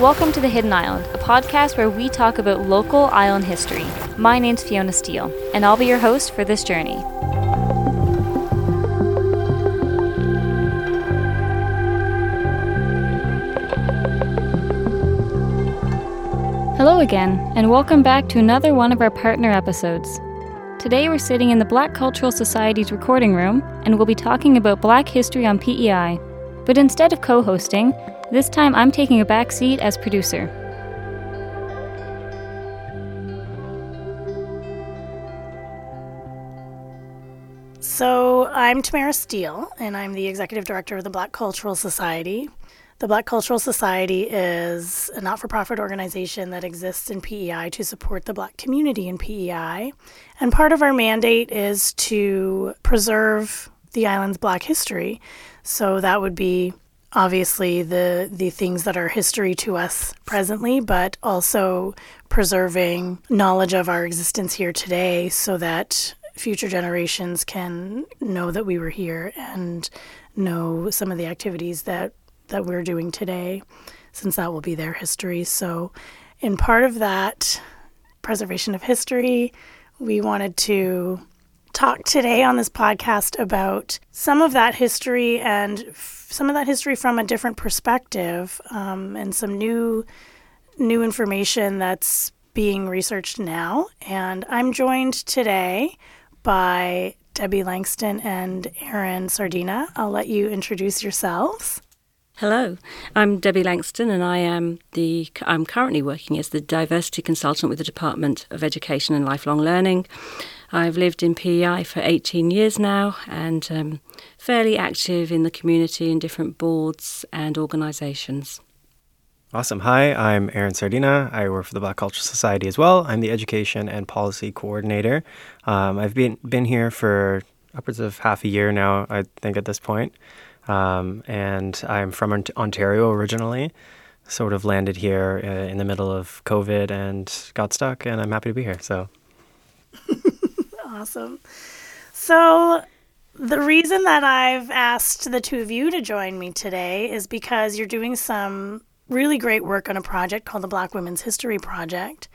Welcome to The Hidden Island, a podcast where we talk about local island history. My name's Fiona Steele, and I'll be your host for this journey. Hello again, and welcome back to another one of our partner episodes. Today we're sitting in the Black Cultural Society's recording room, and we'll be talking about Black history on PEI. But instead of co hosting, this time I'm taking a back seat as producer. So, I'm Tamara Steele, and I'm the executive director of the Black Cultural Society. The Black Cultural Society is a not for profit organization that exists in PEI to support the Black community in PEI. And part of our mandate is to preserve the island's Black history. So, that would be obviously the the things that are history to us presently, but also preserving knowledge of our existence here today so that future generations can know that we were here and know some of the activities that that we're doing today since that will be their history. So in part of that preservation of history, we wanted to talk today on this podcast about some of that history and f- some of that history from a different perspective um, and some new new information that's being researched now. And I'm joined today by Debbie Langston and Aaron Sardinha. I'll let you introduce yourselves. Hello, I'm Debbie Langston, and I am the I'm currently working as the diversity consultant with the Department of Education and Lifelong Learning. I've lived in PEI for 18 years now and um, fairly active in the community in different boards and organisations. Awesome. Hi, I'm Aaron Sardinha. I work for the Black Cultural Society as well. I'm the education and policy coordinator. Um, I've been been here for upwards of half a year now, I think, at this point. Um, and I'm from Ontario originally. Sort of landed here uh, in the middle of COVID and got stuck, and I'm happy to be here. So Awesome. So, the reason that I've asked the two of you to join me today is because you're doing some really great work on a project called the Black Women's History Project.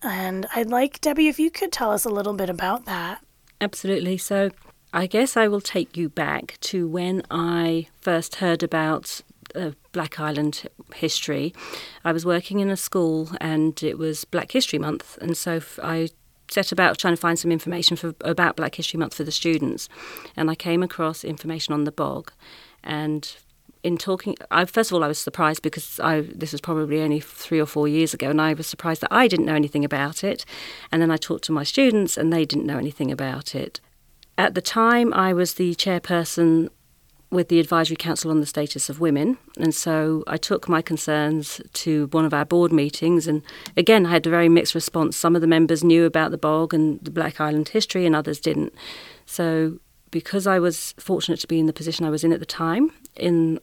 And I'd like, Debbie, if you could tell us a little bit about that. Absolutely. So, I guess I will take you back to when I first heard about uh, Black Island history. I was working in a school and it was Black History Month, and so I set about trying to find some information for, about Black History Month for the students, and I came across information on the bog, and in talking, I, first of all, I was surprised because I this was probably only three or four years ago, and I was surprised that I didn't know anything about it, and then I talked to my students, and they didn't know anything about it. At the time, I was the chairperson with the Advisory Council on the Status of Women. And so I took my concerns to one of our board meetings. And again, I had a very mixed response. Some of the members knew about the bog and the Black Island history, and others didn't. So, because I was fortunate to be in the position I was in at the time, in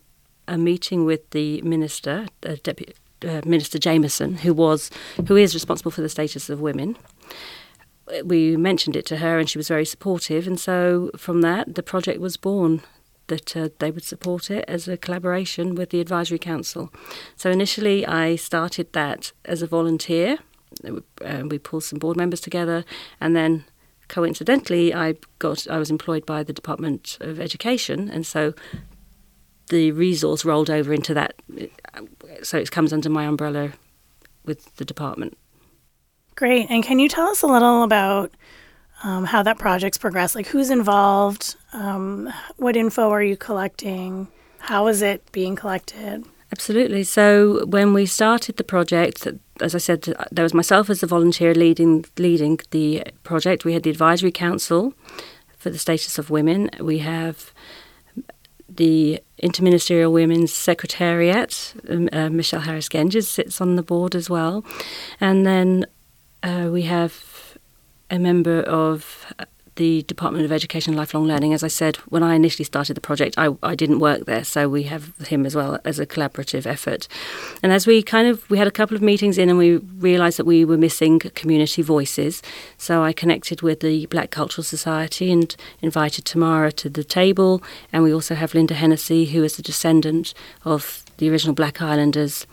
a meeting with the minister, uh, Deputy uh, Minister Jameson, who was who is responsible for the status of women, we mentioned it to her, and she was very supportive. And so, from that, the project was born that uh, they would support it as a collaboration with the Advisory Council. So initially, I started that as a volunteer. Uh, we pulled some board members together, and then coincidentally, I got I was employed by the Department of Education, and so the resource rolled over into that. So it comes under my umbrella with the department. Great. And can you tell us a little about um, how that project's progressed? Like, who's involved? Um, what info are you collecting? How is it being collected? Absolutely. So when we started the project, as I said, there was myself as a volunteer leading leading the project. We had the advisory council for the status of women. We have the Interministerial Women's Secretariat. Uh, Michelle Harris Genges sits on the board as well, and then uh, we have a member of the Department of Education and Lifelong Learning. As I said, when I initially started the project, I, I didn't work there, so we have him as well as a collaborative effort. And as we kind of, we had a couple of meetings in and we realised that we were missing community voices. So I connected with the Black Cultural Society and invited Tamara to the table. And we also have Linda Hennessy, who is a descendant of the original Black Islanders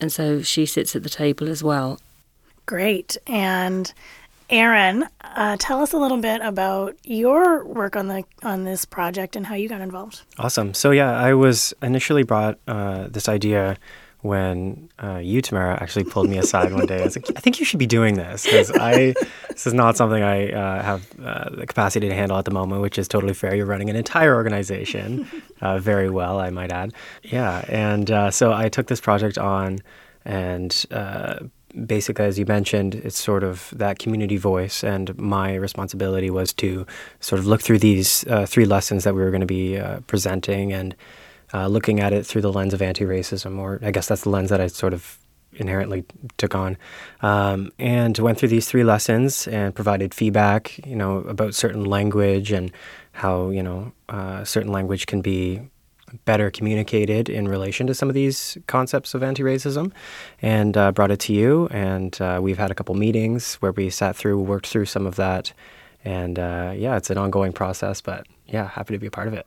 and so she sits at the table as well. Great. And Aaron, uh, tell us a little bit about your work on the on this project and how you got involved. Awesome. So yeah, I was initially brought uh, this idea when uh, you, Tamara, actually pulled me aside one day. I was like, I think you should be doing this because I this is not something I uh, have uh, the capacity to handle at the moment, which is totally fair. You're running an entire organization uh, very well, I might add. Yeah, and uh, so I took this project on, and uh, basically, as you mentioned, it's sort of that community voice, and my responsibility was to sort of look through these three lessons that we were going to be presenting and uh, looking at it through the lens of anti-racism, or I guess that's the lens that I sort of inherently took on, um, and went through these three lessons and provided feedback, you know, about certain language and how you know uh, certain language can be better communicated in relation to some of these concepts of anti-racism, and uh, brought it to you. And uh, we've had a couple meetings where we sat through, worked through some of that, and uh, yeah, it's an ongoing process. But yeah, happy to be a part of it.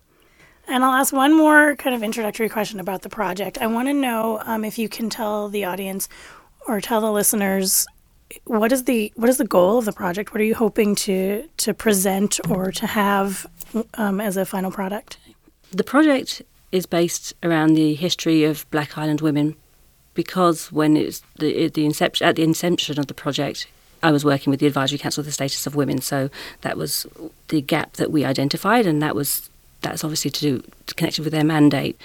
And I'll ask one more kind of introductory question about the project. I want to know um, if you can tell the audience or tell the listeners what is the what is the goal of the project? What are you hoping to to present or to have um, as a final product? The project is based around the history of Black Island women, because when it's the the inception at the inception of the project, I was working with the Advisory Council of the Status of Women, so that was the gap that we identified, and that was that's obviously to do connected with their mandate.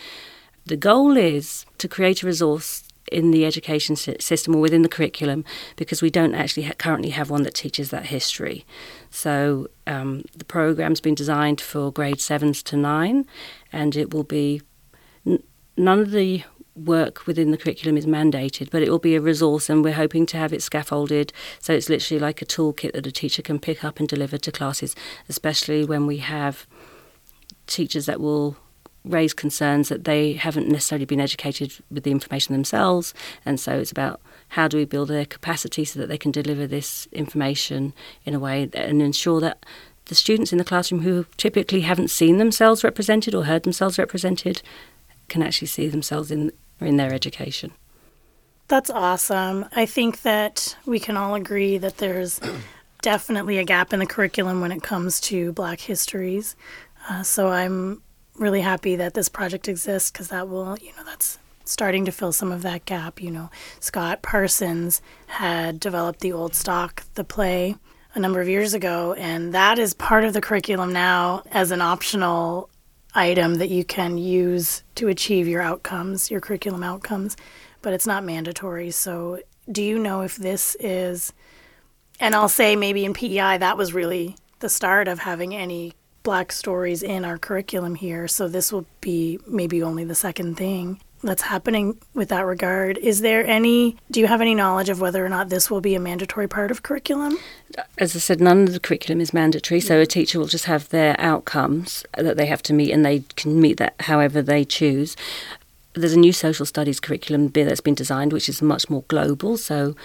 The goal is to create a resource in the education system or within the curriculum because we don't actually ha- currently have one that teaches that history. So um, the program's been designed for grade sevens to nine, and it will be n- none of the work within the curriculum is mandated, but it will be a resource, and we're hoping to have it scaffolded so it's literally like a toolkit that a teacher can pick up and deliver to classes, especially when we have teachers that will raise concerns that they haven't necessarily been educated with the information themselves. And so it's about how do we build their capacity so that they can deliver this information in a way and ensure that the students in the classroom who typically haven't seen themselves represented or heard themselves represented can actually see themselves in, in their education. That's awesome. I think that we can all agree that there's definitely a gap in the curriculum when it comes to Black histories. Uh, so I'm really happy that this project exists because that will, you know, that's starting to fill some of that gap. You know, Scott Parsons had developed the old stock, the play, a number of years ago, and that is part of the curriculum now as an optional item that you can use to achieve your outcomes, your curriculum outcomes, but it's not mandatory. So, do you know if this is, and I'll say maybe in PEI, that was really the start of having any black stories in our curriculum here, so this will be maybe only the second thing that's happening with that regard. Is there any, do you have any knowledge of whether or not this will be a mandatory part of curriculum? As I said, none of the curriculum is mandatory, so a teacher will just have their outcomes that they have to meet and they can meet that however they choose. There's a new social studies curriculum that's been designed, which is much more global, so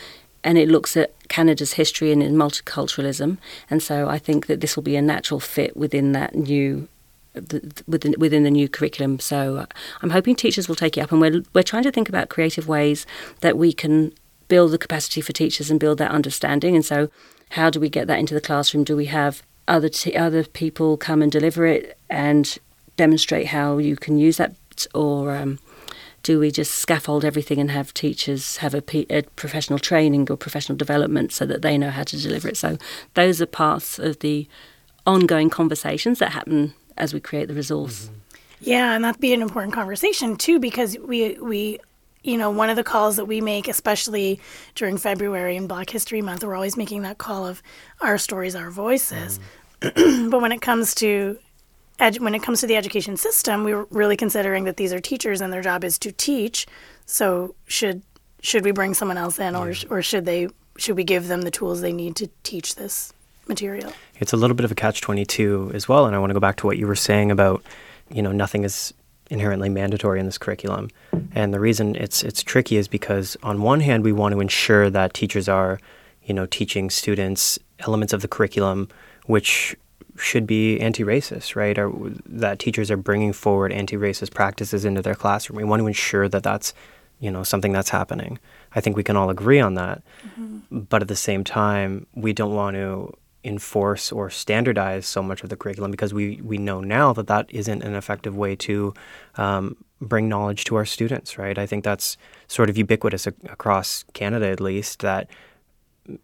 and it looks at Canada's history and multiculturalism. And so I think that this will be a natural fit within that new. The, within within the new curriculum, so uh, I'm hoping teachers will take it up, and we're we're trying to think about creative ways that we can build the capacity for teachers and build that understanding. And so, how do we get that into the classroom? Do we have other t- other people come and deliver it and demonstrate how you can use that, or um, do we just scaffold everything and have teachers have a, P, a professional training or professional development so that they know how to deliver it? So those are parts of the ongoing conversations that happen as we create the resource. Mm-hmm. Yeah, and that'd be an important conversation too, because we we you know one of the calls that we make, especially during February and Black History Month, we're always making that call of our stories, our voices. Mm. but when it comes to ed- when it comes to the education system, we were really considering that these are teachers and their job is to teach. So should should we bring someone else in, or or should they should we give them the tools they need to teach this material? It's a little bit of a catch twenty two as well, and I want to go back to what you were saying about you know nothing is inherently mandatory in this curriculum, and the reason it's it's tricky is because on one hand we want to ensure that teachers are you know teaching students elements of the curriculum which should be anti-racist, right? Or that teachers are bringing forward anti-racist practices into their classroom. We want to ensure that that's, you know something that's happening. I think we can all agree on that. Mm-hmm. But at the same time, we don't want to enforce or standardize so much of the curriculum because we we know now that that isn't an effective way to um, bring knowledge to our students. Right? I think that's sort of ubiquitous across Canada, at least that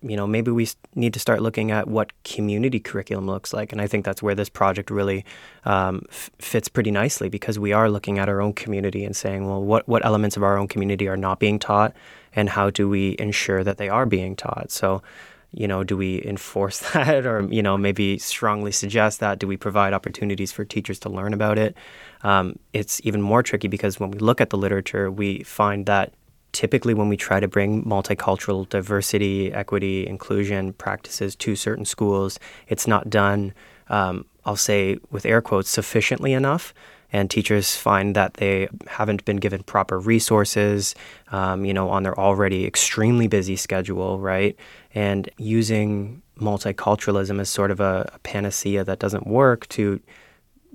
you know, maybe we need to start looking at what community curriculum looks like. And I think that's where this project really um, f- fits pretty nicely because we are looking at our own community and saying, well, what, what elements of our own community are not being taught and how do we ensure that they are being taught? So, you know, do we enforce that or, you know, maybe strongly suggest that? Do we provide opportunities for teachers to learn about it? Um, it's even more tricky because when we look at the literature, we find that typically when we try to bring multicultural diversity, equity, inclusion practices to certain schools, it's not done, um, I'll say with air quotes, sufficiently enough. And teachers find that they haven't been given proper resources, um, you know, on their already extremely busy schedule, right? And using multiculturalism as sort of a, a panacea that doesn't work to,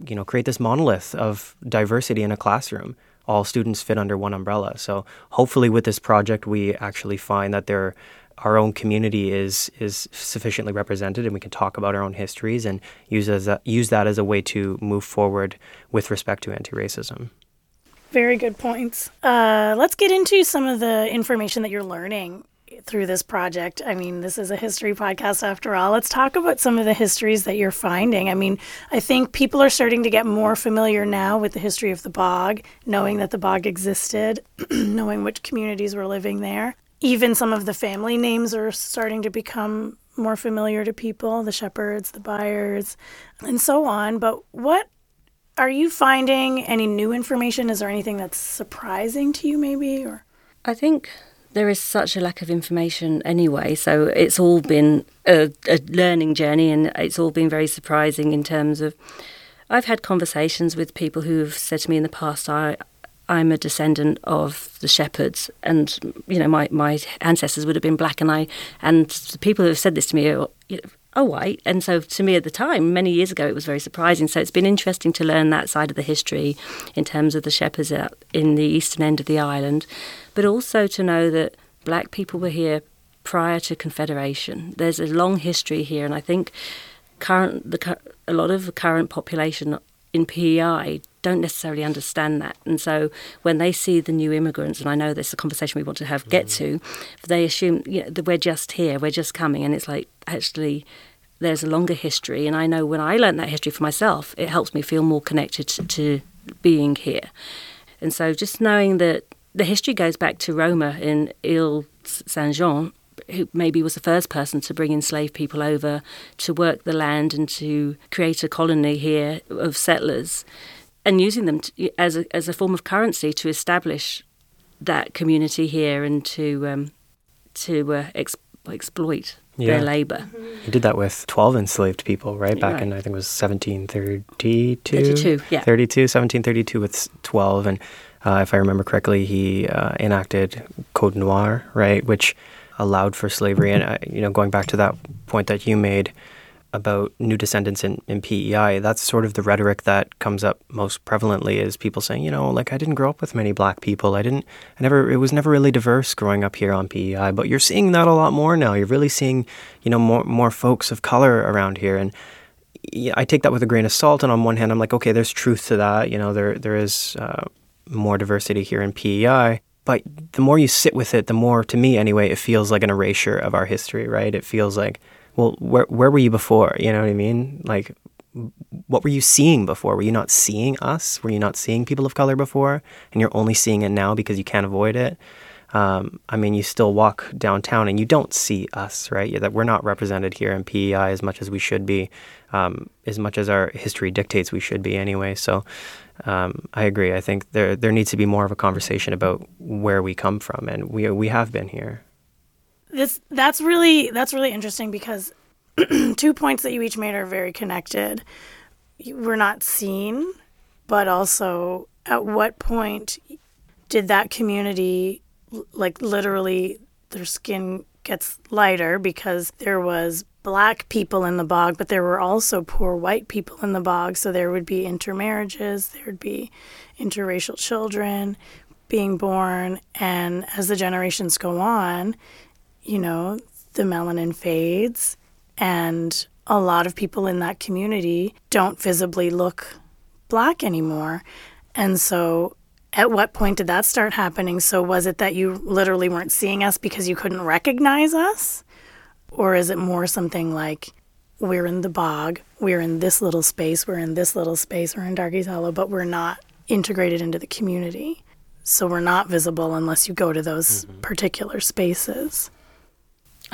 you know, create this monolith of diversity in a classroom all students fit under one umbrella. So hopefully, with this project, we actually find that there, our own community is is sufficiently represented, and we can talk about our own histories and use as a, use that as a way to move forward with respect to anti-racism. Very good points. Uh, let's get into some of the information that you're learning through this project. I mean, this is a history podcast after all. Let's talk about some of the histories that you're finding. I mean, I think people are starting to get more familiar now with the history of the bog, knowing that the bog existed, knowing which communities were living there. Even some of the family names are starting to become more familiar to people the shepherds, the buyers, and so on. But what are you finding any new information? Is there anything that's surprising to you, maybe? Or I think there is such a lack of information anyway. So it's all been a, a, learning journey, and it's all been very surprising in terms of. I've had conversations with people who have said to me in the past, "I, I'm a descendant of the shepherds, and you know my my ancestors would have been black, and I and the people who have said this to me are." You know, are white. And so to me at the time, many years ago, it was very surprising. So it's been interesting to learn that side of the history in terms of the shepherds in the eastern end of the island but also to know that black people were here prior to Confederation. There's a long history here, and I think current the a lot of the current population in PEI don't necessarily understand that, and so when they see the new immigrants, and I know this is a conversation we want to have get mm. to, they assume you know, that we're just here, we're just coming, and it's like actually there's a longer history, and I know when I learned that history for myself, it helps me feel more connected to, to being here, and so just knowing that the history goes back to Roma in Ile Saint Jean, who maybe was the first person to bring enslaved people over to work the land and to create a colony here of settlers, and using them to, as a, as a form of currency to establish that community here and to um, to uh, ex- exploit yeah. their labor. He did that with 12 enslaved people, right? Back right. in, I think it was 1732? 32, yeah. 32, 1732 with 12. And uh, if I remember correctly, he uh, enacted Code Noir, right, which allowed for slavery. And uh, you know, going back to that point that you made about new descendants in, in PEI, that's sort of the rhetoric that comes up most prevalently is people saying, you know, like I didn't grow up with many black people. I didn't, I never, it was never really diverse growing up here on PEI. But you're seeing that a lot more now. You're really seeing, you know, more more folks of color around here, and I take that with a grain of salt. And on one hand, I'm like, okay, there's truth to that. You know, there there is. Uh, more diversity here in PEI. But the more you sit with it, the more, to me anyway, it feels like an erasure of our history, right? It feels like, well, where where were you before? You know what I mean? Like, what were you seeing before? Were you not seeing us? Were you not seeing people of color before? And you're only seeing it now because you can't avoid it. Um, I mean, you still walk downtown and you don't see us, right? That we're not represented here in PEI as much as we should be, um, as much as our history dictates we should be anyway. So, um, I agree. I think there there needs to be more of a conversation about where we come from, and we we have been here. This that's really that's really interesting because two points that you each made are very connected. We're not seen, but also at what point did that community like literally their skin gets lighter because there was black people in the bog, but there were also poor white people in the bog. So there would be intermarriages, there would be interracial children. being born, and as the generations go on, you know, the melanin fades, and a lot of people in that community don't visibly look black anymore. And so, at what point did that start happening? So, was it that you literally weren't seeing us because you couldn't recognize us? Or is it more something like, we're in the bog, we're in this little space, we're in this little space, we're in Darkies Hollow, but we're not integrated into the community? So, we're not visible unless you go to those mm-hmm. particular spaces.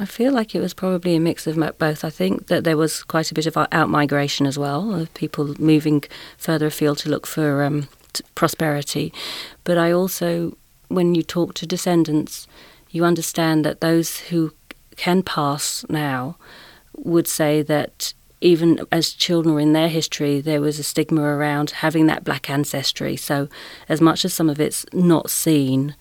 I feel like it was probably a mix of both. I think that there was quite a bit of out migration as well, of people moving further afield to look for um, prosperity. But I also, when you talk to descendants, you understand that those who can pass now would say that even as children in their history, there was a stigma around having that black ancestry. So, as much as some of it's not seen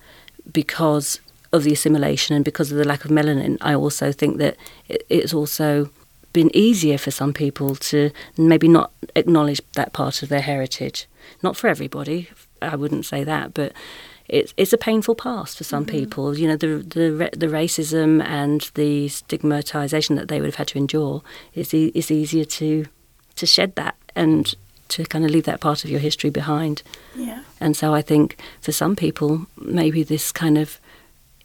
because of the assimilation and because of the lack of melanin, I also think that it's also been easier for some people to maybe not acknowledge that part of their heritage. Not for everybody, I wouldn't say that, but it's it's a painful past for some mm-hmm. people. You know, the the the racism and the stigmatization that they would have had to endure. It's e- it's easier to to shed that and to kind of leave that part of your history behind. Yeah. And so I think for some people, maybe this kind of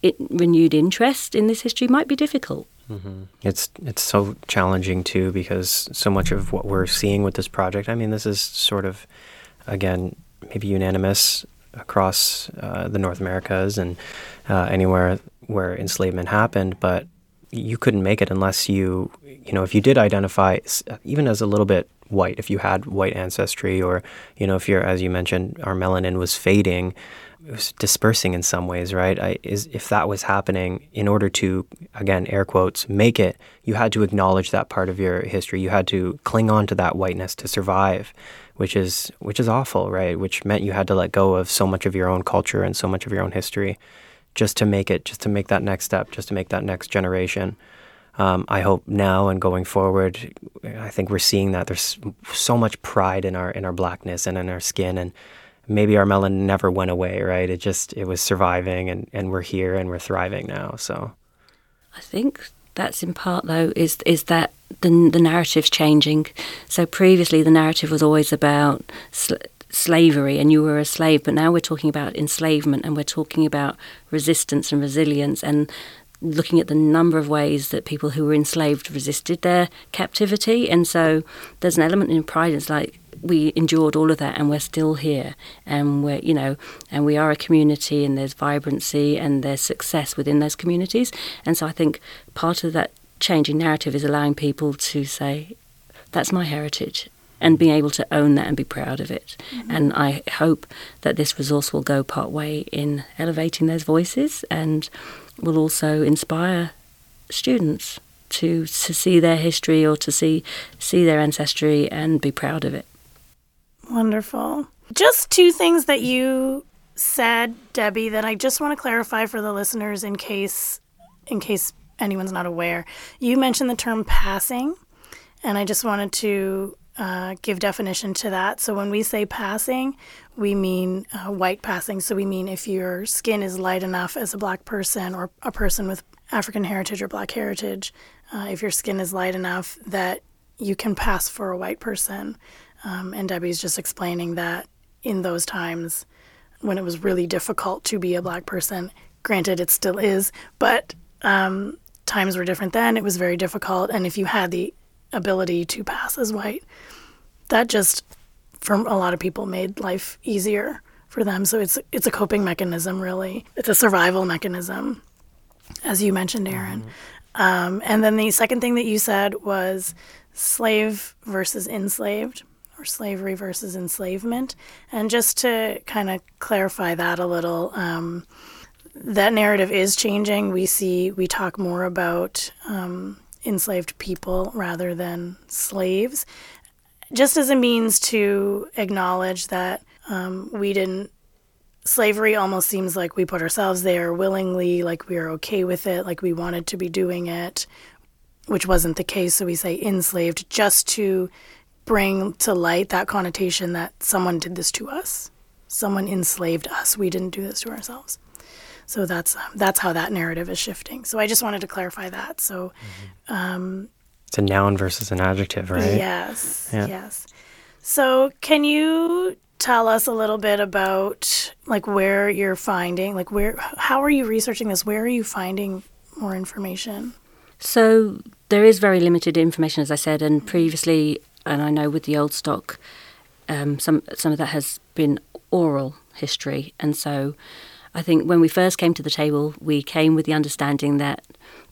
it, renewed interest in this history might be difficult. Mm-hmm. It's it's so challenging too because so much of what we're seeing with this project. I mean, this is sort of again maybe unanimous across uh, the North Americas and uh, anywhere where enslavement happened, but you couldn't make it unless you you know if you did identify even as a little bit white if you had white ancestry or you know if you're as you mentioned our melanin was fading it was dispersing in some ways, right? I, is if that was happening, in order to again air quotes make it, you had to acknowledge that part of your history. You had to cling on to that whiteness to survive, which is which is awful, right? Which meant you had to let go of so much of your own culture and so much of your own history, just to make it, just to make that next step, just to make that next generation. Um, I hope now and going forward, I think we're seeing that there's so much pride in our in our blackness and in our skin and maybe our melanin never went away, right? It just it was surviving, and and we're here and we're thriving now. So, I think that's in part though is is that the the narrative's changing. So previously the narrative was always about. Sl- slavery and you were a slave but now we're talking about enslavement and we're talking about resistance and resilience and looking at the number of ways that people who were enslaved resisted their captivity and so there's an element in pride it's like we endured all of that and we're still here and we're you know and we are a community and there's vibrancy and there's success within those communities and so i think part of that changing narrative is allowing people to say that's my heritage and being able to own that and be proud of it. Mm-hmm. And I hope that this resource will go part way in elevating those voices and will also inspire students to to see their history or to see see their ancestry and be proud of it. Wonderful. Just two things that you said, Debbie, that I just want to clarify for the listeners in case in case anyone's not aware. You mentioned the term passing, and I just wanted to uh, give definition to that. So when we say passing, we mean uh, white passing. So we mean if your skin is light enough as a black person or a person with African heritage or black heritage, uh, if your skin is light enough that you can pass for a white person. Um, and Debbie's just explaining that in those times when it was really difficult to be a black person, granted, it still is, but um, times were different then. It was very difficult. And if you had the ability to pass as white, that just, for a lot of people, made life easier for them. So it's it's a coping mechanism, really. It's a survival mechanism, as you mentioned, Aaron. Mm-hmm. Um, and then the second thing that you said was slave versus enslaved or slavery versus enslavement. And just to kind of clarify that a little, um, that narrative is changing. We see, we talk more about um, enslaved people rather than slaves, just as a means to acknowledge that um, we didn't. Slavery almost seems like we put ourselves there willingly, like we are okay with it, like we wanted to be doing it, which wasn't the case. So we say enslaved just to bring to light that connotation that someone did this to us. someone enslaved us. We didn't do this to ourselves. So that's that's how that narrative is shifting. So I just wanted to clarify that. So mm-hmm. um, it's a noun versus an adjective, right? Yes. Yeah. Yes. So can you tell us a little bit about like where you're finding like where how are you researching this? Where are you finding more information? So there is very limited information, as I said, and previously, and I know with the old stock, um, some some of that has been oral history, and so I think when we first came to the table, we came with the understanding that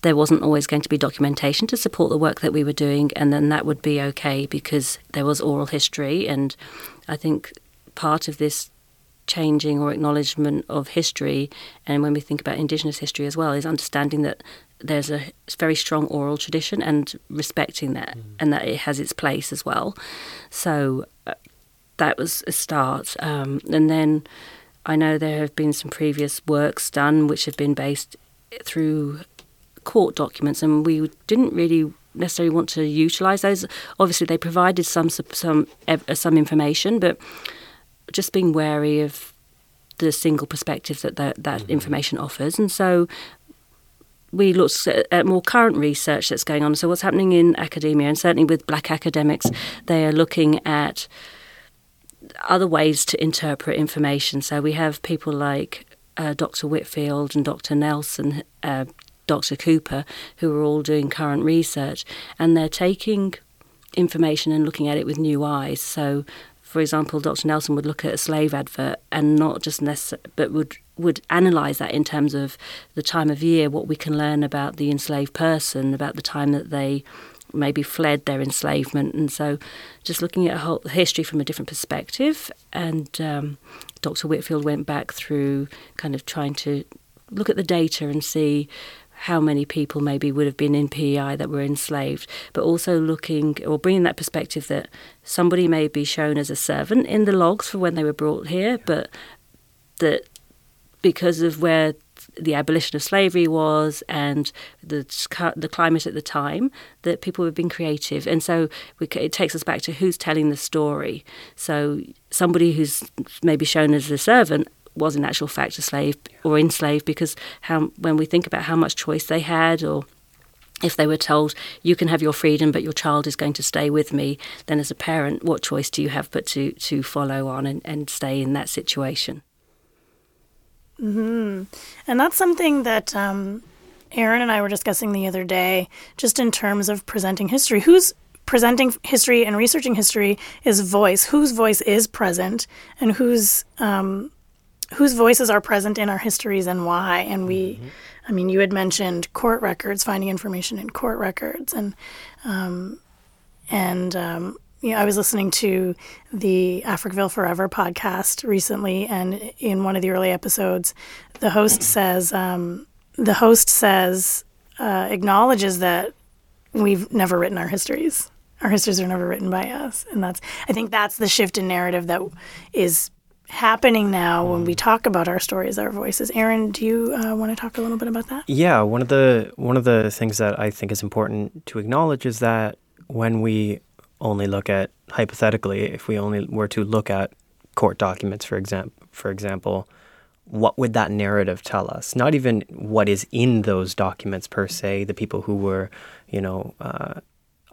there wasn't always going to be documentation to support the work that we were doing, and then that would be okay because there was oral history. And I think part of this changing or acknowledgement of history, and when we think about Indigenous history as well, is understanding that there's a very strong oral tradition and respecting that, mm. and that it has its place as well. So uh, that was a start, um, and then I know there have been some previous works done which have been based through court documents, and we didn't really necessarily want to utilize those. Obviously, they provided some some some information, but just being wary of the single perspective that that, that mm-hmm. information offers, and so we looked at more current research that's going on. So, what's happening in academia, and certainly with black academics, they are looking at other ways to interpret information. So we have people like uh, Dr. Whitfield and Dr. Nelson, uh, Dr. Cooper, who are all doing current research, and they're taking information and looking at it with new eyes. So, for example, Dr. Nelson would look at a slave advert and not just necessarily, but would would analyze that in terms of the time of year, what we can learn about the enslaved person, about the time that they maybe fled their enslavement. And so just looking at a whole history from a different perspective. And um, Dr. Whitfield went back through kind of trying to look at the data and see how many people maybe would have been in PEI that were enslaved, but also looking or bringing that perspective that somebody may be shown as a servant in the logs for when they were brought here, but that because of where the abolition of slavery was and the the climate at the time that people were being creative. And so we, it takes us back to who's telling the story. So somebody who's maybe shown as a servant was in actual fact a slave or enslaved because how when we think about how much choice they had or if they were told you can have your freedom but your child is going to stay with me then as a parent what choice do you have but to to follow on and, and stay in that situation Mm-hmm. And that's something that um, Aaron and I were discussing the other day, just in terms of presenting history. Who's presenting history and researching history is voice. Whose voice is present, and whose um, whose voices are present in our histories and why. And we, mm-hmm. I mean, you had mentioned court records, finding information in court records, and um, and um, you know, I was listening to the Africville Forever podcast recently, and in one of the early episodes, the host says, um, the host says, uh, acknowledges that we've never written our histories. Our histories are never written by us, and that's I think that's the shift in narrative that is happening now when we talk about our stories, our voices. Aaron, do you uh, want to talk a little bit about that? Yeah, one of the one of the things that I think is important to acknowledge is that when we only look at hypothetically, if we only were to look at court documents, for example, for example, what would that narrative tell us? Not even what is in those documents per se, the people who were, you know, uh,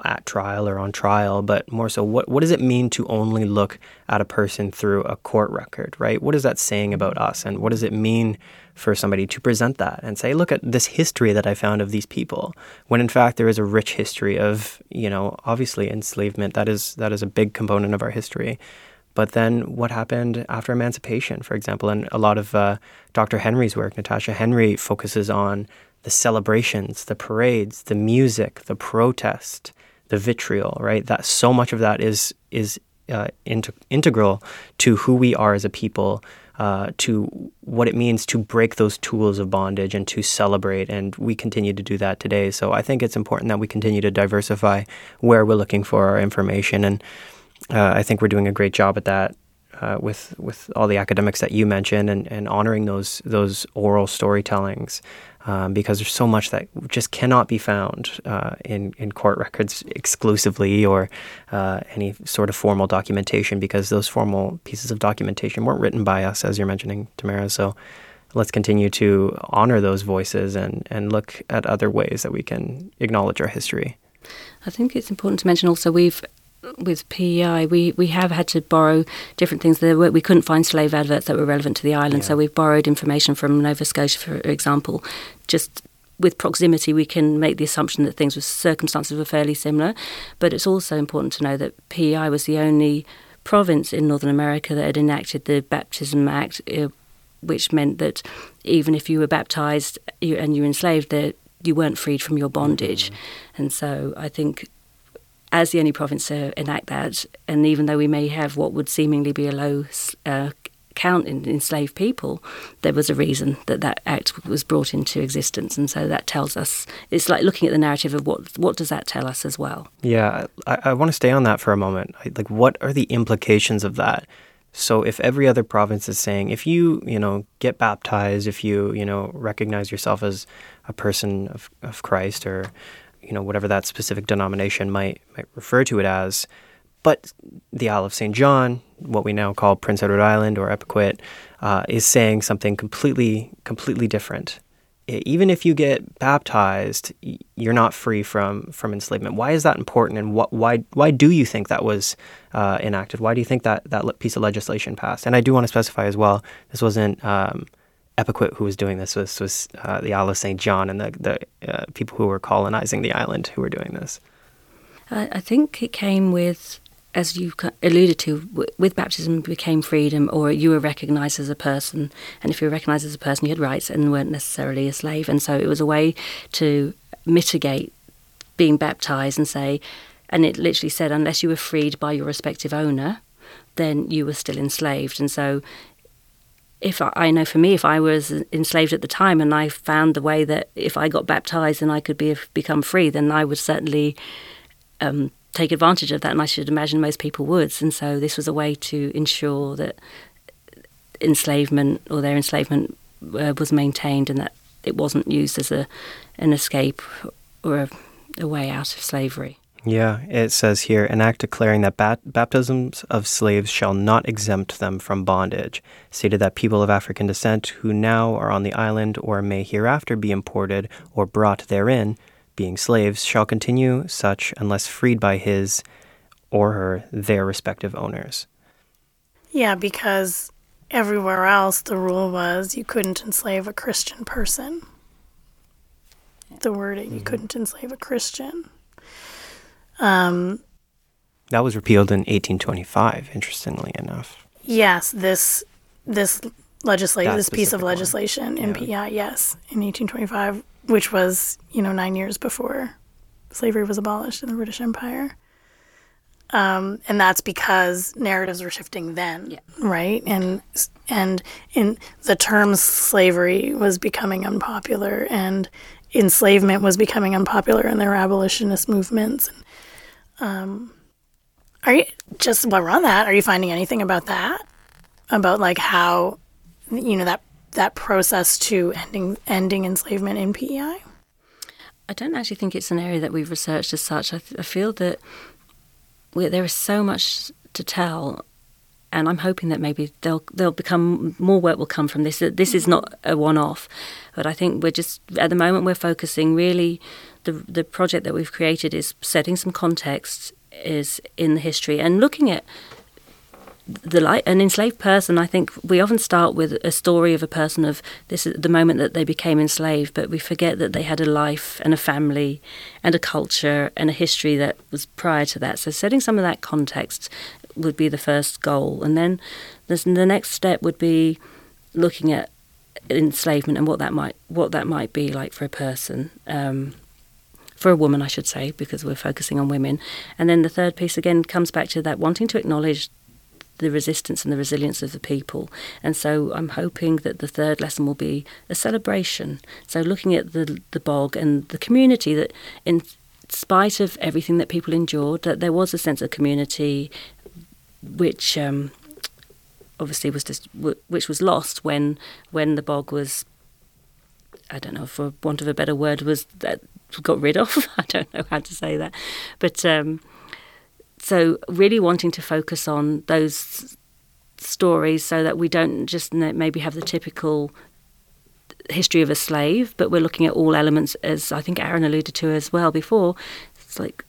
at trial or on trial, but more so, what what does it mean to only look at a person through a court record, right? What is that saying about us, and what does it mean for somebody to present that and say, look at this history that I found of these people, when in fact there is a rich history of, you know, obviously enslavement. That is that is a big component of our history. But then what happened after emancipation, for example, and a lot of uh, Dr. Henry's work, Natasha Henry focuses on the celebrations, the parades, the music, the protest, the vitriol, right? That so much of that is is uh, integral to who we are as a people, uh, to what it means to break those tools of bondage and to celebrate. And we continue to do that today. So I think it's important that we continue to diversify where we're looking for our information. And uh, I think we're doing a great job at that. Uh, with with all the academics that you mentioned and, and honoring those those oral storytellings, um, because there's so much that just cannot be found uh, in, in court records exclusively or uh, any sort of formal documentation because those formal pieces of documentation weren't written by us, as you're mentioning, Tamara. So let's continue to honor those voices and, and look at other ways that we can acknowledge our history. I think it's important to mention also we've with PEI, we, we have had to borrow different things. There were, we couldn't find slave adverts that were relevant to the island, yeah. so we've borrowed information from Nova Scotia, for example. Just with proximity, we can make the assumption that things with circumstances were fairly similar. But it's also important to know that PEI was the only province in Northern America that had enacted the Baptism Act, uh, which meant that even if you were baptized and you were enslaved, that you weren't freed from your bondage. Mm-hmm. And so I think as the only province to enact that, and even though we may have what would seemingly be a low uh, count in enslaved people, there was a reason that that act was brought into existence, and so that tells us it's like looking at the narrative of what what does that tell us as well. Yeah, I, I want to stay on that for a moment. Like, what are the implications of that? So, if every other province is saying, if you you know get baptized, if you you know recognize yourself as a person of, of Christ or you know whatever that specific denomination might might refer to it as. But the Isle of St. John, what we now call Prince Edward Island or Epekwitk, uh, is saying something completely completely different. Even if you get baptized, you're not free from from enslavement. Why is that important, and what, why why do you think that was uh, enacted? Why do you think that that piece of legislation passed? And I do want to specify as well, this wasn't um, Epekwitk who was doing this was was uh, the Isle of Saint John and the the uh, people who were colonizing the island who were doing this. I think it came with, as you alluded to, with baptism became freedom, or you were recognised as a person, and if you were recognised as a person, you had rights and weren't necessarily a slave, and so it was a way to mitigate being baptised and say, and it literally said, unless you were freed by your respective owner, then you were still enslaved, and so if I, I, know for me, if I was enslaved at the time and I found the way that if I got baptized and I could be become free, then I would certainly um, take advantage of that, and I should imagine most people would. And so this was a way to ensure that enslavement or their enslavement uh, was maintained and that it wasn't used as a an escape or a, a way out of slavery. Yeah, it says here an act declaring that bat- baptisms of slaves shall not exempt them from bondage, stated that people of African descent who now are on the island or may hereafter be imported or brought therein, being slaves, shall continue such unless freed by his or her their respective owners. Yeah, because everywhere else the rule was you couldn't enslave a Christian person. The wording, mm-hmm. you couldn't enslave a Christian. Um, that was repealed in 1825. Interestingly enough. Yes, this this legislation, this piece of legislation one. in yeah. PEI, yes, in 1825, which was you know nine years before slavery was abolished in the British Empire. Um, and that's because narratives were shifting then, yeah. right? And and in the term slavery was becoming unpopular, and enslavement was becoming unpopular, and there were abolitionist movements. And um, are you just while we're on that? Are you finding anything about that? About like how you know that that process to ending ending enslavement in PEI? I don't actually think it's an area that we've researched as such. I, th- I feel that we, there is so much to tell, and I'm hoping that maybe they'll they'll become more work will come from this. This is not a one-off, but I think we're just at the moment we're focusing really the the project that we've created is setting some context is in the history and looking at the light an enslaved person. I think we often start with a story of a person of this the moment that they became enslaved but we forget that they had a life and a family and a culture and a history that was prior to that. So setting some of that context would be the first goal. And then the next step would be looking at enslavement and what that might what that might be like for a person. Um, for a woman, I should say, because we're focusing on women. And then the third piece again comes back to that wanting to acknowledge the resistance and the resilience of the people. And so I'm hoping that the third lesson will be a celebration. So looking at the the bog and the community that in spite of everything that people endured, that there was a sense of community which um, obviously was just which was lost when when the bog was I don't know, for want of a better word, was that got rid of. I don't know how to say that, but um, so really wanting to focus on those stories so that we don't just maybe have the typical history of a slave, but we're looking at all elements, as I think Aaron alluded to as well before. It's like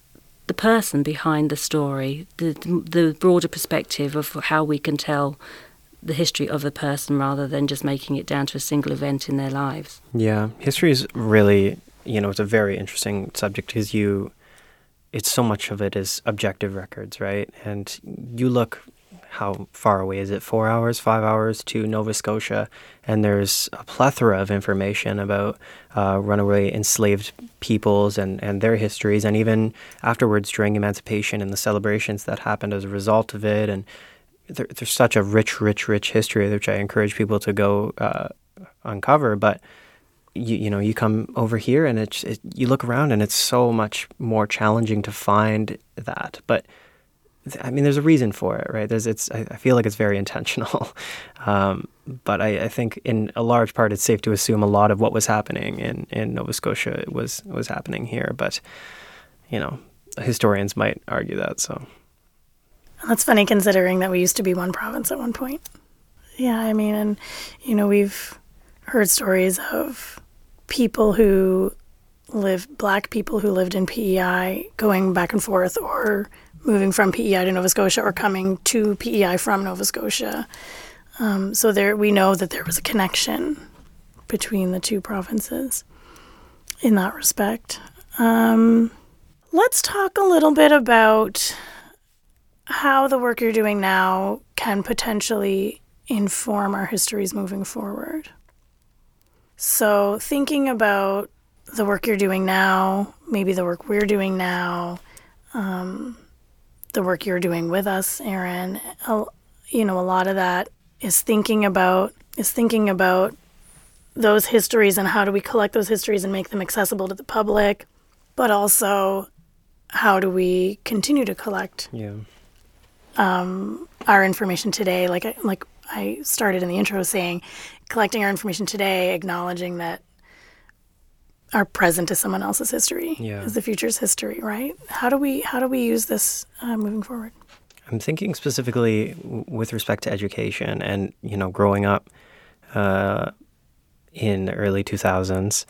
the person behind the story, the the broader perspective of how we can tell the history of a person rather than just making it down to a single event in their lives. Yeah, history is really, you know, it's a very interesting subject because you, it's so much of it is objective records, right? And you look how far away is it? Four hours, five hours to Nova Scotia, and there's a plethora of information about uh, runaway enslaved peoples and, and their histories, and even afterwards during emancipation and the celebrations that happened as a result of it. And there, there's such a rich, rich, rich history, which I encourage people to go uh, uncover. But you, you know, you come over here and it's it, you look around and it's so much more challenging to find that. But I mean, there's a reason for it, right? There's, it's. I, feel like it's very intentional, um, but I, I, think in a large part, it's safe to assume a lot of what was happening in, in Nova Scotia was was happening here. But you know, historians might argue that. So that's funny, considering that we used to be one province at one point. Yeah, I mean, and you know, we've heard stories of people who live, black people who lived in PEI, going back and forth, or moving from PEI to Nova Scotia or coming to PEI from Nova Scotia. Um, so there, we know that there was a connection between the two provinces in that respect. Um, let's talk a little bit about how the work you're doing now can potentially inform our histories moving forward. So, thinking about the work you're doing now, maybe the work we're doing now, um, the work you're doing with us, Aaron, you know, a lot of that is thinking about is thinking about those histories and how do we collect those histories and make them accessible to the public, but also how do we continue to collect yeah. um, our information today? Like like I started in the intro saying, collecting our information today, acknowledging that our present is someone else's history yeah. is the future's history right how do we how do we use this uh, moving forward i'm thinking specifically with respect to education and you know growing up uh, in the early 2000s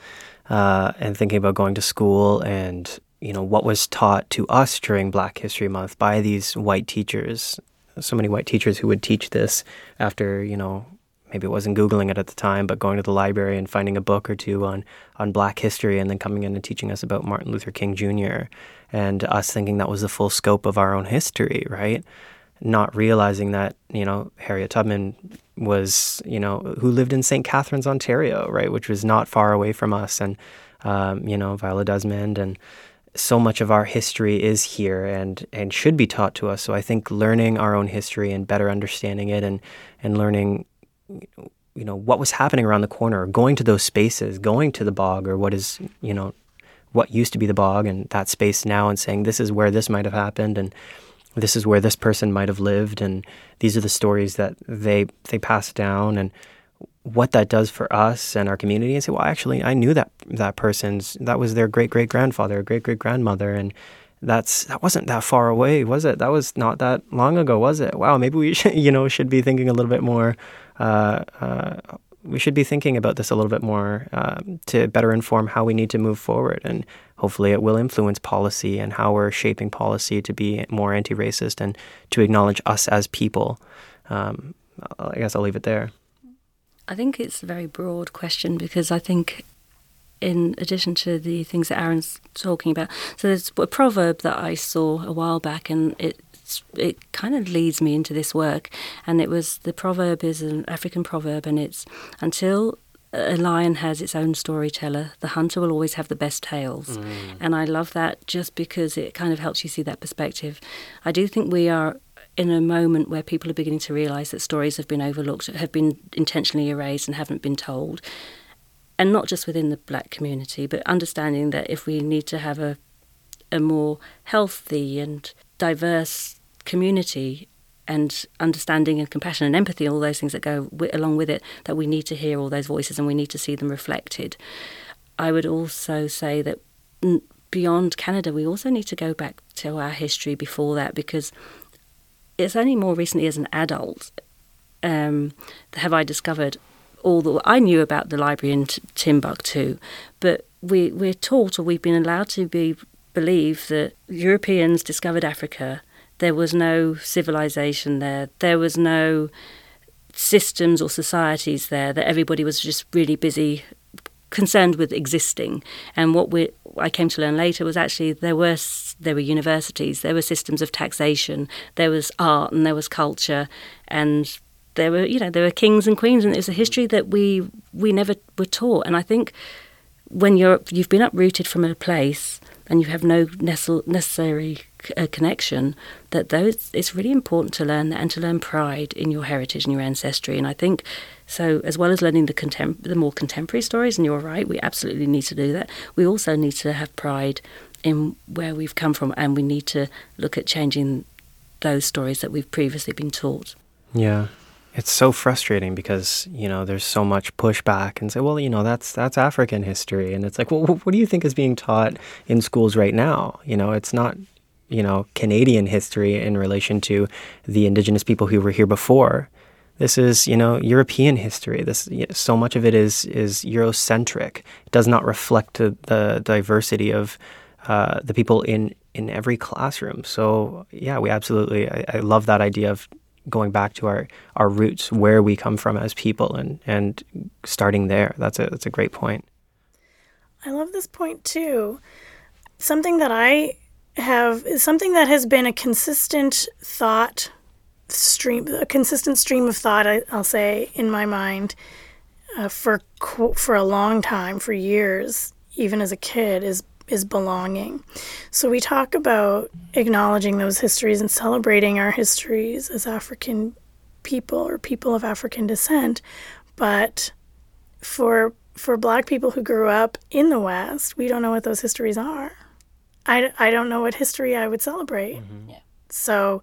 uh, and thinking about going to school and you know what was taught to us during black history month by these white teachers so many white teachers who would teach this after you know maybe it wasn't Googling it at the time, but going to the library and finding a book or two on, on black history and then coming in and teaching us about Martin Luther King Jr. and us thinking that was the full scope of our own history, right? Not realizing that, you know, Harriet Tubman was, you know, who lived in St. Catharines, Ontario, right, which was not far away from us, and, um, you know, Viola Desmond and so much of our history is here and and should be taught to us. So I think learning our own history and better understanding it and and learning you know what was happening around the corner going to those spaces going to the bog or what is you know what used to be the bog and that space now and saying this is where this might have happened and this is where this person might have lived and these are the stories that they they pass down and what that does for us and our community and say well actually I knew that that person's that was their great great grandfather great great grandmother and that's that wasn't that far away was it that was not that long ago was it wow maybe we should, you know should be thinking a little bit more uh, uh, we should be thinking about this a little bit more uh, to better inform how we need to move forward. And hopefully, it will influence policy and how we're shaping policy to be more anti racist and to acknowledge us as people. Um, I guess I'll leave it there. I think it's a very broad question because I think, in addition to the things that Aaron's talking about, so there's a proverb that I saw a while back, and it it kind of leads me into this work. And it was the proverb is an African proverb, and it's until a lion has its own storyteller, the hunter will always have the best tales. Mm. And I love that just because it kind of helps you see that perspective. I do think we are in a moment where people are beginning to realize that stories have been overlooked, have been intentionally erased, and haven't been told. And not just within the black community, but understanding that if we need to have a, a more healthy and diverse community and understanding and compassion and empathy, all those things that go w- along with it, that we need to hear all those voices and we need to see them reflected. I would also say that beyond Canada, we also need to go back to our history before that because it's only more recently as an adult um, have I discovered all that I knew about the library in T- Timbuktu, but we, we're taught or we've been allowed to be believe that Europeans discovered Africa. There was no civilization there. There was no systems or societies there. That everybody was just really busy, concerned with existing. And what we I came to learn later was actually there were there were universities, there were systems of taxation, there was art, and there was culture, and there were you know there were kings and queens, and it was a history that we we never were taught. And I think when you're you've been uprooted from a place and you have no necessary uh, connection, that those it's really important to learn that and to learn pride in your heritage and your ancestry. And I think so, as well as learning the contem- the more contemporary stories, and you're right, we absolutely need to do that. We also need to have pride in where we've come from, and we need to look at changing those stories that we've previously been taught. Yeah, it's so frustrating because you know there's so much pushback and say well you know that's that's african history. And it's like well what do you think is being taught in schools right now? You know it's not you know canadian history in relation to the indigenous people who were here before. This is you know european history. This so much of it is is eurocentric. It does not reflect the diversity of uh, the people in in every classroom so yeah we absolutely I, I love that idea of going back to our, our roots, where we come from as people, and, and starting there. That's a that's a great point. I love this point too. Something that I have something that has been a consistent thought stream, a consistent stream of thought. I, will say in my mind uh, for for a long time, for years, even as a kid, is is belonging. So we talk about acknowledging those histories and celebrating our histories as African people or people of African descent, but for for black people who grew up in the West, we don't know what those histories are. I, I don't know what history I would celebrate. Mm-hmm. Yeah. So,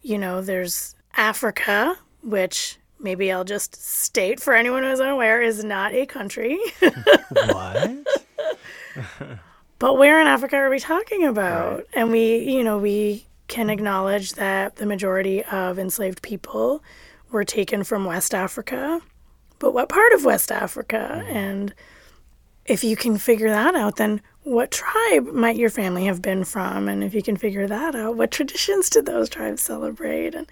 you know, there's Africa, which maybe I'll just state for anyone who's unaware is not a country. what? but where in Africa are we talking about? Right. And we, you know, we can acknowledge that the majority of enslaved people were taken from West Africa. But what part of West Africa? Mm. And if you can figure that out, then what tribe might your family have been from? And if you can figure that out, what traditions did those tribes celebrate? And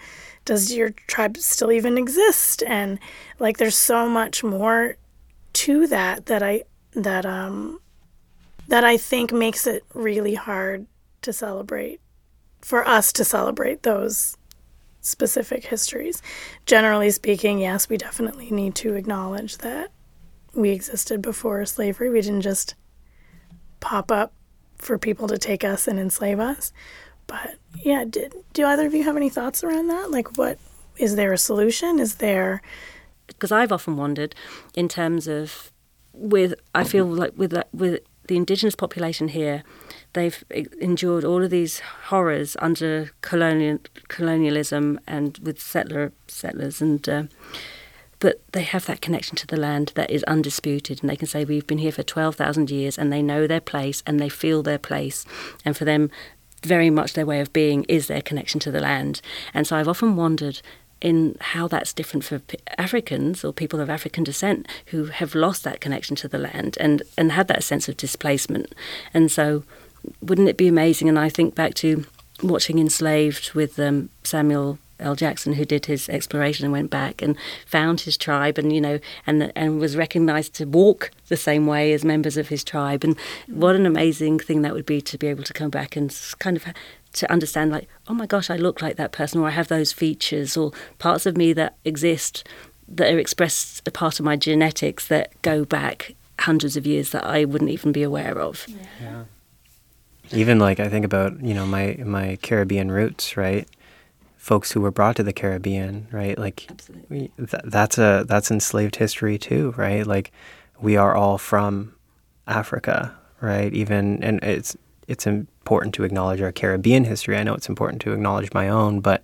does your tribe still even exist? And like, there's so much more to that that I that um that I think makes it really hard to celebrate, for us to celebrate those specific histories. Generally speaking, yes, we definitely need to acknowledge that we existed before slavery. We didn't just pop up for people to take us and enslave us. But yeah, did, do either of you have any thoughts around that? Like, what is there a solution? Is there. Because I've often wondered in terms of with I feel like with with the indigenous population here, they've endured all of these horrors under colonial colonialism and with settler settlers and. Uh, but they have that connection to the land that is undisputed, and they can say we've been here for twelve thousand years, and they know their place and they feel their place, and for them, very much their way of being is their connection to the land. And so I've often wondered in how that's different for Africans or people of African descent who have lost that connection to the land and, and had that sense of displacement. And so, wouldn't it be amazing? And I think back to watching Enslaved with um, Samuel L. Jackson, who did his exploration and went back and found his tribe, and you know, and and was recognised to walk the same way as members of his tribe. And what an amazing thing that would be to be able to come back and kind of to understand like oh my gosh i look like that person or i have those features or parts of me that exist that are expressed a part of my genetics that go back hundreds of years that i wouldn't even be aware of. Yeah. yeah. even like i think about you know my my caribbean roots right? Folks who were brought to the caribbean right? Like we, th- that's a that's enslaved history too right? Like we are all from africa right? Even and it's it's important to acknowledge our Caribbean history. I know it's important to acknowledge my own, but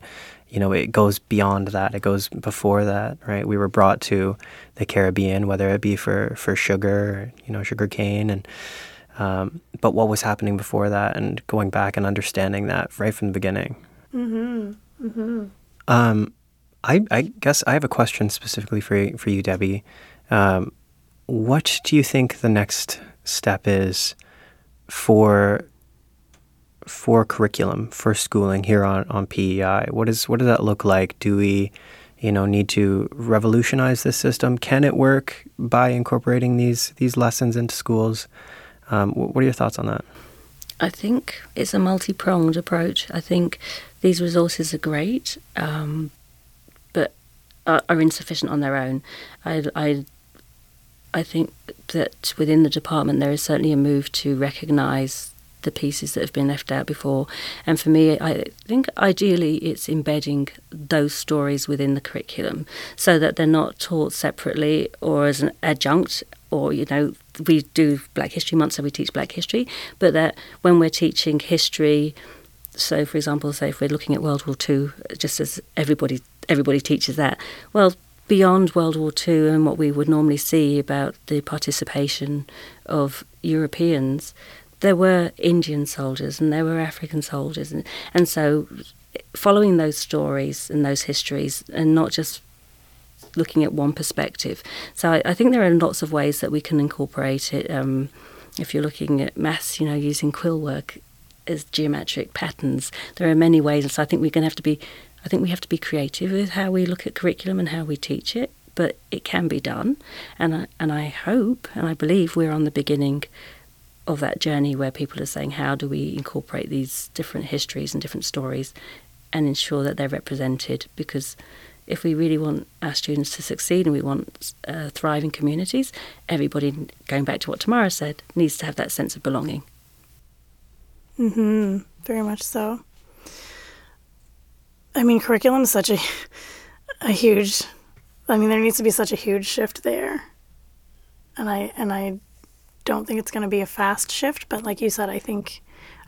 you know, it goes beyond that. It goes before that, right? We were brought to the Caribbean, whether it be for, for sugar, you know, sugar cane, and um, but what was happening before that, and going back and understanding that right from the beginning. Mm-hmm. Mm-hmm. Um, I, I guess I have a question specifically for for you, Debbie. Um, what do you think the next step is for for curriculum for schooling here on, on PEI? What is what does that look like? Do we, you know, need to revolutionize this system? Can it work by incorporating these these lessons into schools? Um, what are your thoughts on that? I think it's a multi pronged approach. I think these resources are great, um, but are, are, insufficient on their own. I, I, I think that within the department there is certainly a move to recognise the pieces that have been left out before. And for me, I think ideally it's embedding those stories within the curriculum so that they're not taught separately or as an adjunct or, you know, we do Black History Month, so we teach Black History, but that when we're teaching history, so for example, say if we're looking at World War II, just as everybody everybody teaches that, well, beyond World War II and what we would normally see about the participation of Europeans, there were Indian soldiers and there were African soldiers, and, and so following those stories and those histories, and not just looking at one perspective. So I, I think there are lots of ways that we can incorporate it. Um, if you're looking at maths, you know, using quill work as geometric patterns, there are many ways, and so I think we're going to have to be. I think we have to be creative with how we look at curriculum and how we teach it, but it can be done, and I, and I hope and I believe we're on the beginning of that journey where people are saying, how do we incorporate these different histories and different stories and ensure that they're represented? Because if we really want our students to succeed and we want uh, thriving communities, everybody, going back to what Tamara said, needs to have that sense of belonging. Hmm. Very much so. I mean, curriculum is such a a huge. I mean, there needs to be such a huge shift there, and I and I don't think it's going to be a fast shift, but like you said, I think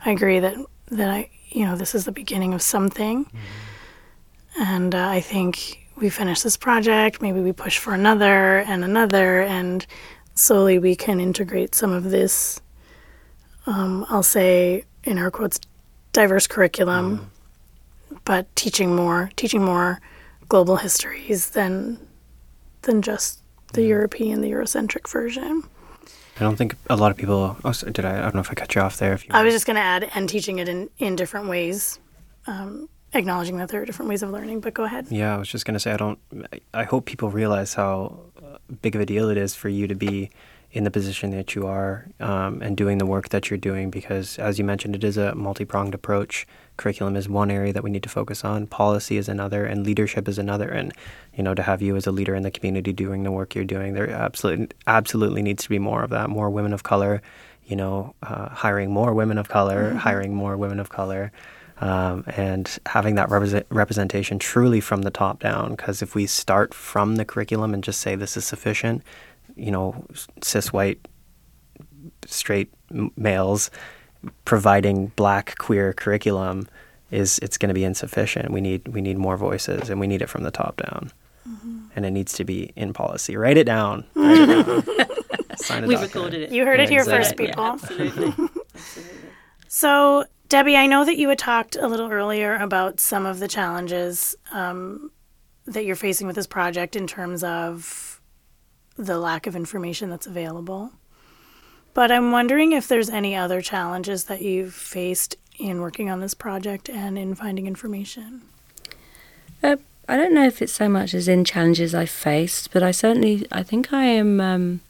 I agree that that I you know this is the beginning of something, mm-hmm. and uh, I think we finish this project, maybe we push for another and another, and slowly we can integrate some of this. Um, I'll say in air quotes, diverse curriculum, mm-hmm. But teaching more, teaching more global histories than than just the European, the Eurocentric version. I don't think a lot of people. Oh, sorry, did I? I don't know if I cut you off there. If you I was just going to add, and teaching it in in different ways, um, acknowledging that there are different ways of learning. But go ahead. Yeah, I was just going to say, I don't. I hope people realize how uh, big of a deal it is for you to be in the position that you are um, and doing the work that you're doing because as you mentioned it is a multi-pronged approach curriculum is one area that we need to focus on policy is another and leadership is another and you know to have you as a leader in the community doing the work you're doing there absolutely absolutely needs to be more of that more women of color you know uh, hiring more women of color mm-hmm. hiring more women of color um, and having that represent- representation truly from the top down. Because if we start from the curriculum and just say this is sufficient, you know, cis white straight males providing black queer curriculum is it's going to be insufficient. We need we need more voices, and we need it from the top down, mm-hmm. and it needs to be in policy. Write it down. Write it down. Sign we recorded it. You heard yeah, it here first, people. Yeah, absolutely. absolutely. So, Debbie, I know that you had talked a little earlier about some of the challenges um, that you're facing with this project in terms of the lack of information that's available. But I'm wondering if there's any other challenges that you've faced in working on this project and in finding information. Uh, I don't know if it's so much as in challenges I've faced, but I certainly I think I am um,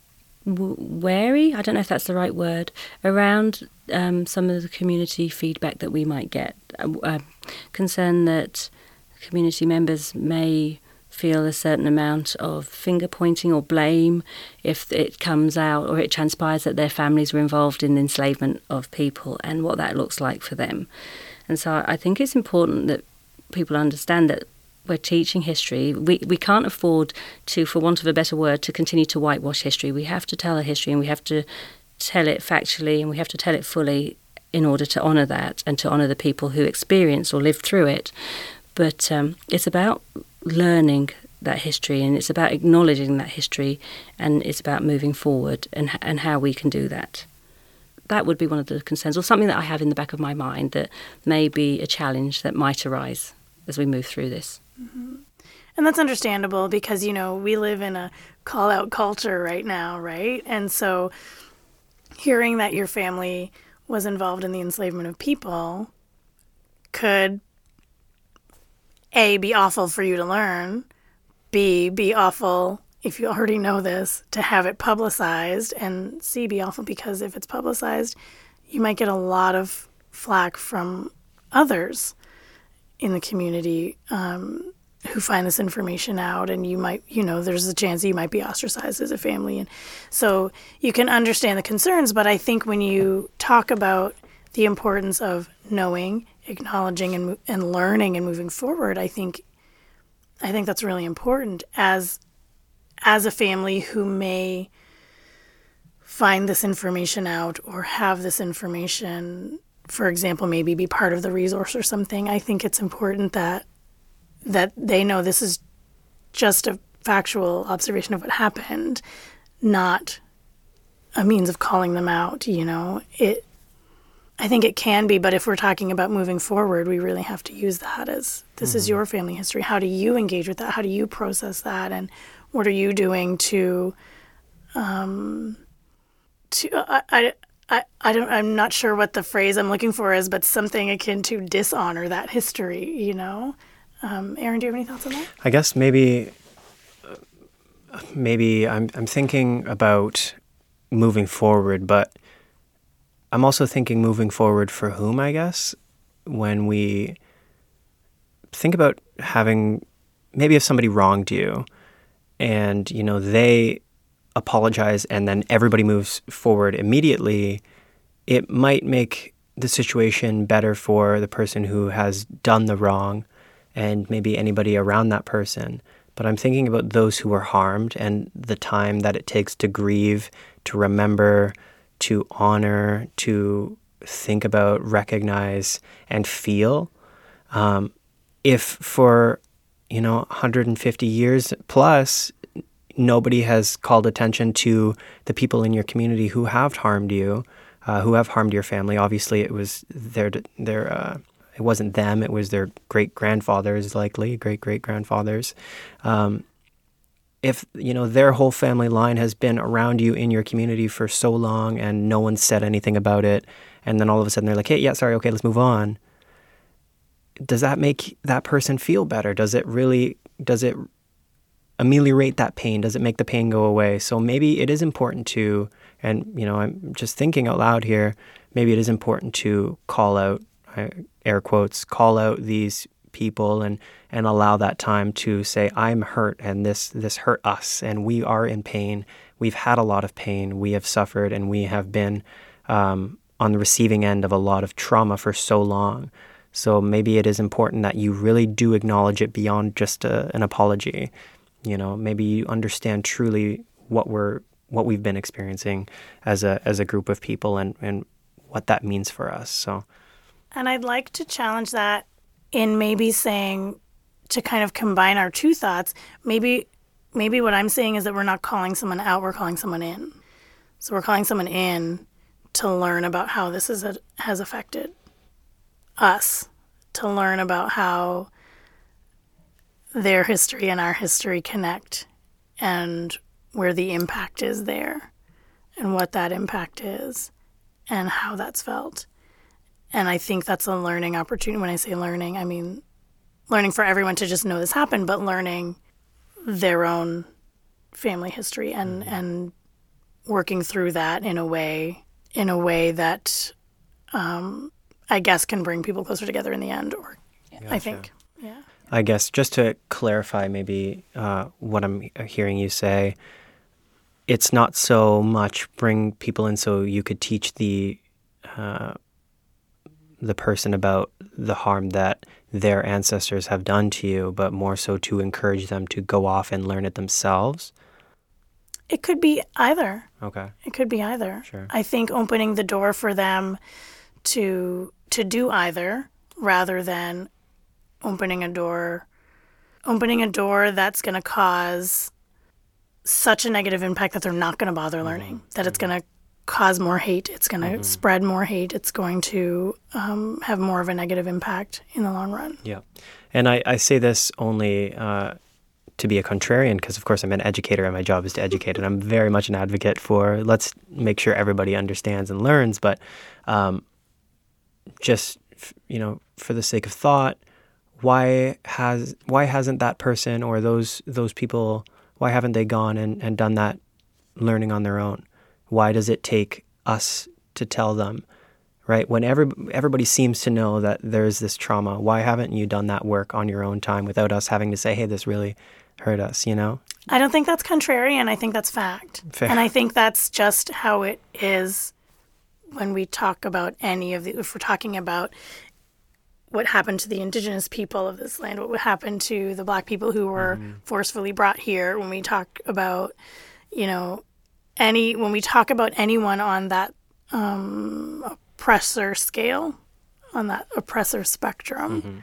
w- wary. I don't know if that's the right word around um, some of the community feedback that we might get. Uh, uh, concern that community members may feel a certain amount of finger pointing or blame if it comes out or it transpires that their families were involved in the enslavement of people and what that looks like for them. And so I think it's important that people understand that we're teaching history. We, we can't afford to, for want of a better word, to continue to whitewash history. We have to tell a history and we have to tell it factually and we have to tell it fully in order to honour that and to honour the people who experienced or lived through it. But um, it's about learning that history and it's about acknowledging that history and it's about moving forward and, and how we can do that. That would be one of the concerns, or something that I have in the back of my mind that may be a challenge that might arise as we move through this. Mm-hmm. And that's understandable because, you know, we live in a call out culture right now, right? And so hearing that your family was involved in the enslavement of people could A, be awful for you to learn, B, be awful if you already know this to have it publicized, and C, be awful because if it's publicized, you might get a lot of flack from others in the community um, who find this information out. And you might you know there's a chance you might be ostracized as a family. And so you can understand the concerns but i think when you talk about the importance of knowing acknowledging and, and learning and moving forward i think i think that's really important as as a family who may find this information out or have this information for example maybe be part of the resource or something i think it's important that that they know this is just a factual observation of what happened, not a means of calling them out, you know. It I think it can be, but if we're talking about moving forward, we really have to use that as this mm-hmm. is your family history. How do you engage with that? How do you process that? And what are you doing to um to I, I I, I don't I'm not sure what the phrase I'm looking for is, but something akin to dishonor that history, you know? Um, Aaron, do you have any thoughts on that? I guess maybe maybe I'm I'm thinking about moving forward, but I'm also thinking moving forward for whom, I guess, when we think about having maybe if somebody wronged you and you know they apologize and then everybody moves forward immediately, it might make the situation better for the person who has done the wrong and maybe anybody around that person. But I'm thinking about those who were harmed and the time that it takes to grieve, to remember, to honor, to think about, recognize, and feel. Um, if for you know 150 years plus nobody has called attention to the people in your community who have harmed you, uh, who have harmed your family. Obviously, it was their their uh, it wasn't them; it was their great grandfathers, likely great great grandfathers. Um, if you know their whole family line has been around you in your community for so long and no one said anything about it, and then all of a sudden they're like, "Hey, yeah, sorry, okay, let's move on." Does that make that person feel better? Does it really? Does it ameliorate that pain? Does it make the pain go away? So maybe it is important to, and you know, I'm just thinking out loud here. Maybe it is important to call out air quotes, call out these people and and allow that time to say I'm hurt and this this hurt us and we are in pain. We've had a lot of pain. We have suffered and we have been um, on the receiving end of a lot of trauma for so long. So maybe it is important that you really do acknowledge it beyond just a, an apology. You know, maybe you understand truly what we're what we've been experiencing as a as a group of people and and what that means for us. So and I'd like to challenge that in maybe saying to kind of combine our two thoughts. Maybe maybe what I'm saying is that we're not calling someone out, we're calling someone in. So we're calling someone in to learn about how this is a, has affected us, to learn about how their history and our history connect and where the impact is there and what that impact is and how that's felt. And I think that's a learning opportunity. When I say learning, I mean learning for everyone to just know this happened, but learning their own family history and mm-hmm. and working through that in a way in a way that um, I guess can bring people closer together in the end. Or gotcha. I think, yeah. I guess just to clarify, maybe uh, what I'm hearing you say, it's not so much bring people in so you could teach the uh, the person about the harm that their ancestors have done to you, but more so to encourage them to go off and learn it themselves? It could be either. Okay. It could be either. Sure. I think opening the door for them to to do either rather than opening a door opening a door that's going to cause such a negative impact that they're not going to bother mm-hmm. learning, mm-hmm. that it's going to cause more hate, it's going to mm-hmm. spread more hate, it's going to um, have more of a negative impact in the long run. Yeah. And I, I say this only uh, to be a contrarian because, of course, I'm an educator and my job is to educate. And I'm very much an advocate for let's make sure everybody understands and learns. But um, just, you know, for the sake of thought, why has why hasn't that person or those those people why haven't they gone and, and done that learning on their own? Why does it take us to tell them? Right? When every, everybody seems to know that there's this trauma, why haven't you done that work on your own time without us having to say, hey, this really hurt us, you know? I don't think that's contrarian. I think that's fact. Fair. And I think that's just how it is when we talk about any of the, if we're talking about what happened to the indigenous people of this land, what would happen to the black people who were mm-hmm. forcefully brought here. When we talk about, you know, any when we talk about anyone on that um, oppressor scale, on that oppressor spectrum, mm-hmm.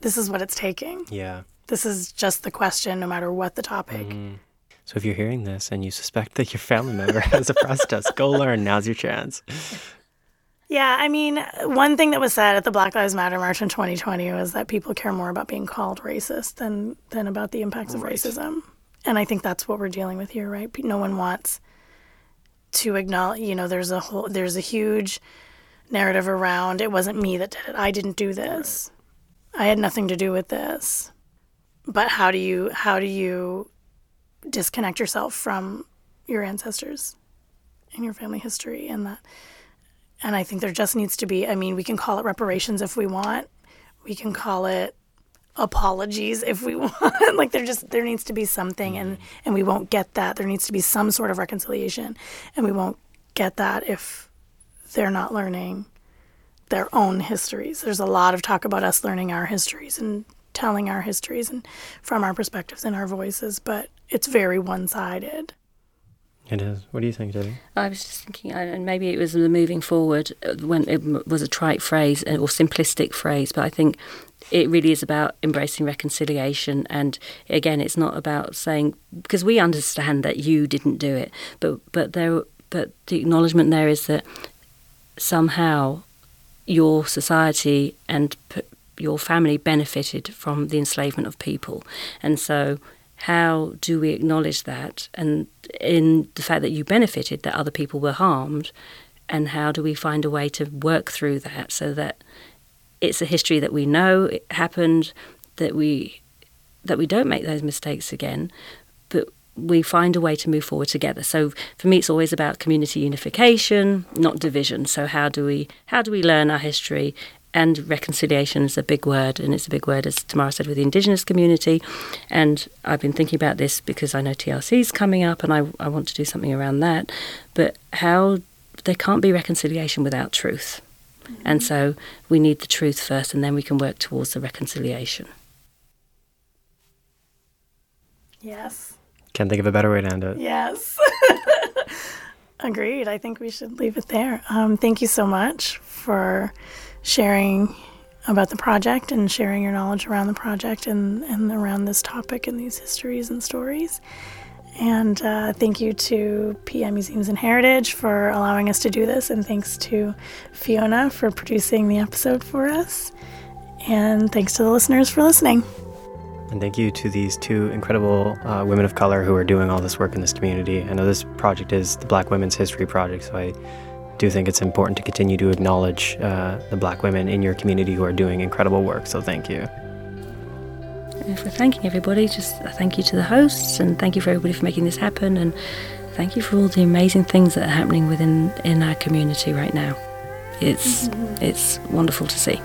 this is what it's taking. Yeah, this is just the question, no matter what the topic. Mm-hmm. So if you're hearing this and you suspect that your family member has oppressed us, go learn. Now's your chance. Yeah, I mean, one thing that was said at the Black Lives Matter march in 2020 was that people care more about being called racist than than about the impacts of racism. And I think that's what we're dealing with here, right? No one wants to acknowledge, you know, there's a whole there's a huge narrative around it wasn't me that did it. I didn't do this. I had nothing to do with this. But how do you how do you disconnect yourself from your ancestors and your family history and that and I think there just needs to be, I mean, we can call it reparations if we want. We can call it apologies if we want. like there just there needs to be something and mm. and we won't get that. There needs to be some sort of reconciliation and we won't get that if they're not learning their own histories. There's a lot of talk about us learning our histories and telling our histories and from our perspectives and our voices, but it's very one-sided. It is. What do you think, Debbie? I was just thinking, and maybe it was the moving forward uh, when it was a trite phrase uh, or simplistic phrase, but I think it really is about embracing reconciliation. And again, it's not about saying because we understand that you didn't do it, but but there, but the acknowledgement there is that somehow your society and your family benefited from the enslavement of people, and so how do we acknowledge that? And in the fact that you benefited that other people were harmed and how do we find a way to work through that so that it's a history that we know it happened that we that we don't make those mistakes again but we find a way to move forward together. So for me it's always about community unification not division. So how do we how do we learn our history and reconciliation is a big word, and it's a big word, as Tamara said, with the Indigenous community. And I've been thinking about this because I know TRC is coming up, and I, I want to do something around that. But how there can't be reconciliation without truth. Mm-hmm. And so we need the truth first, and then we can work towards the reconciliation. Yes. Can't think of a better way to end it. Yes. Agreed. I think we should leave it there. Um, thank you so much for sharing about the project and sharing your knowledge around the project and, and around this topic and these histories and stories. And uh, thank you to PEI Museums and Heritage for allowing us to do this. And thanks to Fiona for producing the episode for us. And thanks to the listeners for listening. And thank you to these two incredible uh, women of color who are doing all this work in this community. I know this project is the Black Women's History Project, so I do think it's important to continue to acknowledge uh, the black women in your community who are doing incredible work. So thank you. And for thanking everybody, just thank you to the hosts and thank you for everybody for making this happen and thank you for all the amazing things that are happening within in our community right now. It's mm-hmm. it's wonderful to see.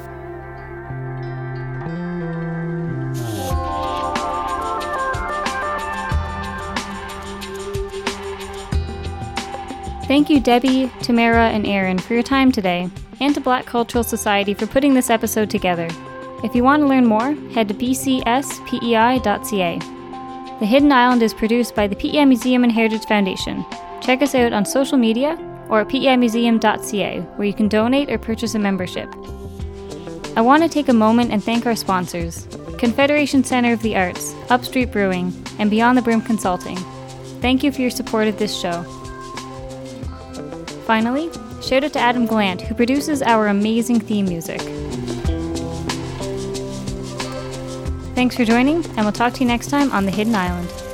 Thank you, Debbie, Tamara, and Aaron, for your time today, and to Black Cultural Society for putting this episode together. If you want to learn more, head to bcspei.ca. The Hidden Island is produced by the PEI Museum and Heritage Foundation. Check us out on social media or at peimuseum.ca, where you can donate or purchase a membership. I want to take a moment and thank our sponsors Confederation Center of the Arts, Upstreet Brewing, and Beyond the Brim Consulting. Thank you for your support of this show. Finally, shout out to Adam Glant, who produces our amazing theme music. Thanks for joining, and we'll talk to you next time on The Hidden Island.